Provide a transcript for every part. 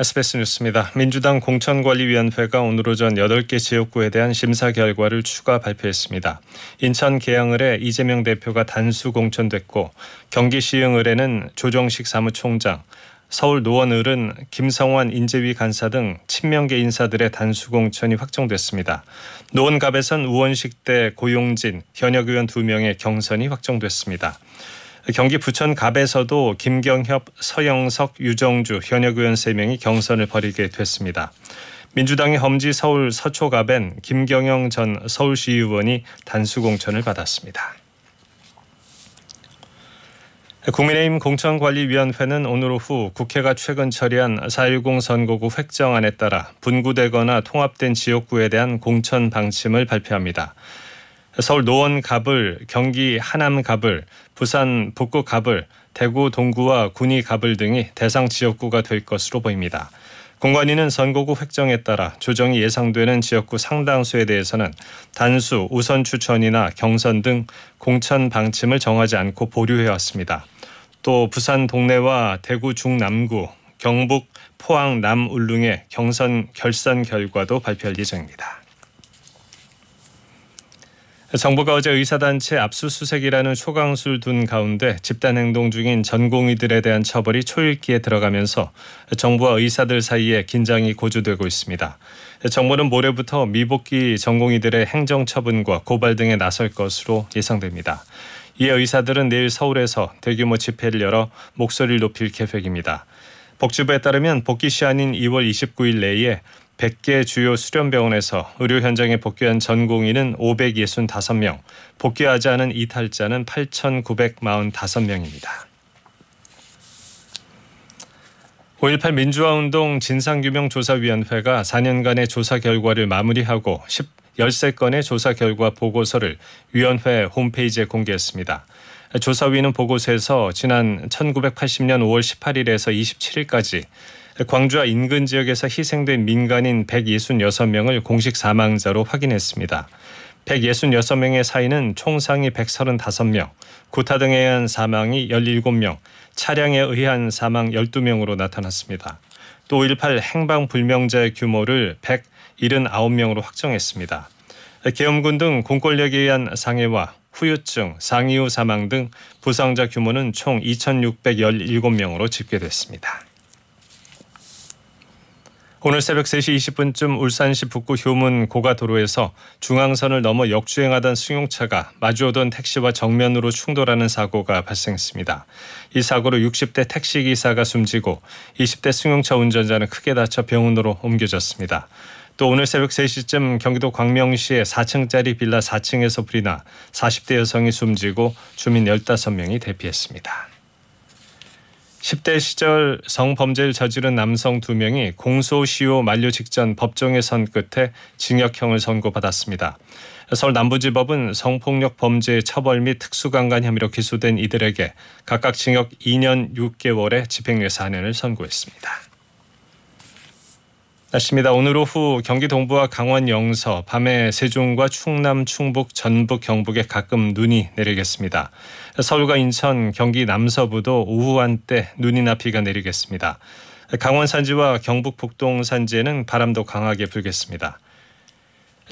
SBS 뉴스입니다. 민주당 공천관리위원회가 오늘 오전 8개 지역구에 대한 심사 결과를 추가 발표했습니다. 인천 계양을에 이재명 대표가 단수 공천됐고 경기 시흥을에는 조정식 사무총장, 서울 노원을은 김성환 인재위 간사 등 친명계 인사들의 단수 공천이 확정됐습니다. 노원갑에선 우원식 대 고용진 현역 의원 2명의 경선이 확정됐습니다. 경기 부천 갑에서도 김경협, 서영석, 유정주 현역 의원 3명이 경선을 벌이게 됐습니다. 민주당의 험지 서울 서초갑엔 김경영 전 서울시의원이 단수 공천을 받았습니다. 국민의힘 공천관리위원회는 오늘 오후 국회가 최근 처리한 4.10 선거구 획정안에 따라 분구되거나 통합된 지역구에 대한 공천 방침을 발표합니다. 서울 노원 갑을, 경기 하남 갑을, 부산 북구 갑을, 대구 동구와 군위 갑을 등이 대상 지역구가 될 것으로 보입니다. 공관위는 선거구 획정에 따라 조정이 예상되는 지역구 상당수에 대해서는 단수, 우선 추천이나 경선 등 공천 방침을 정하지 않고 보류해 왔습니다. 또 부산 동래와 대구 중남구, 경북 포항 남울릉의 경선 결산 결과도 발표할 예정입니다. 정부가 어제 의사단체 압수수색이라는 초강수를 둔 가운데 집단행동 중인 전공의들에 대한 처벌이 초읽기에 들어가면서 정부와 의사들 사이에 긴장이 고조되고 있습니다. 정부는 모레부터 미복귀 전공의들의 행정처분과 고발 등에 나설 것으로 예상됩니다. 이에 의사들은 내일 서울에서 대규모 집회를 열어 목소리를 높일 계획입니다. 복지부에 따르면 복귀 시한인 2월 29일 내에 100개 주요 수련병원에서 의료 현장에 복귀한 전공의는 565명, 복귀하지 않은 이탈자는 8,945명입니다. 5.18 민주화운동 진상규명조사위원회가 4년간의 조사 결과를 마무리하고 10, 13건의 조사 결과 보고서를 위원회 홈페이지에 공개했습니다. 조사위는 보고서에서 지난 1980년 5월 18일에서 27일까지 광주와 인근 지역에서 희생된 민간인 166명을 공식 사망자로 확인했습니다. 166명의 사인은 총상이 135명, 구타 등에 의한 사망이 17명, 차량에 의한 사망 12명으로 나타났습니다. 또 5.18 행방불명자의 규모를 179명으로 확정했습니다. 계엄군 등 공권력에 의한 상해와 후유증, 상해 후 사망 등 부상자 규모는 총 2,617명으로 집계됐습니다. 오늘 새벽 3시 20분쯤 울산시 북구 효문 고가도로에서 중앙선을 넘어 역주행하던 승용차가 마주오던 택시와 정면으로 충돌하는 사고가 발생했습니다. 이 사고로 60대 택시기사가 숨지고 20대 승용차 운전자는 크게 다쳐 병원으로 옮겨졌습니다. 또 오늘 새벽 3시쯤 경기도 광명시의 4층짜리 빌라 4층에서 불이 나 40대 여성이 숨지고 주민 15명이 대피했습니다. 10대 시절 성범죄를 저지른 남성 2명이 공소시효 만료 직전 법정에 선 끝에 징역형을 선고받았습니다. 서울 남부지법은 성폭력 범죄 처벌 및 특수강간 혐의로 기소된 이들에게 각각 징역 2년 6개월의 집행유예 4년을 선고했습니다. 날씨입니다. 오늘 오후 경기 동부와 강원 영서, 밤에 세종과 충남, 충북, 전북, 경북에 가끔 눈이 내리겠습니다. 서울과 인천, 경기 남서부도 오후 한때 눈이나 비가 내리겠습니다. 강원 산지와 경북 북동 산지에는 바람도 강하게 불겠습니다.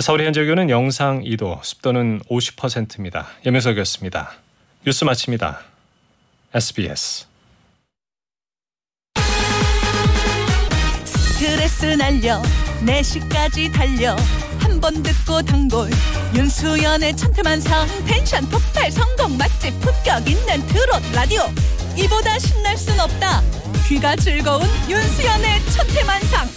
서울의 현재 기온은 영상 2도, 습도는 50%입니다. 예명석이었습니다. 뉴스 마칩니다. SBS 스트레스 날려 4시까지 달려. 한 번 듣고 단골 윤수연의 천태만상 텐션 폭발 성공 맛집 품격 있는 트롯 라디오. 이보다 신날 순 없다. 귀가 즐거운 윤수연의 천태만상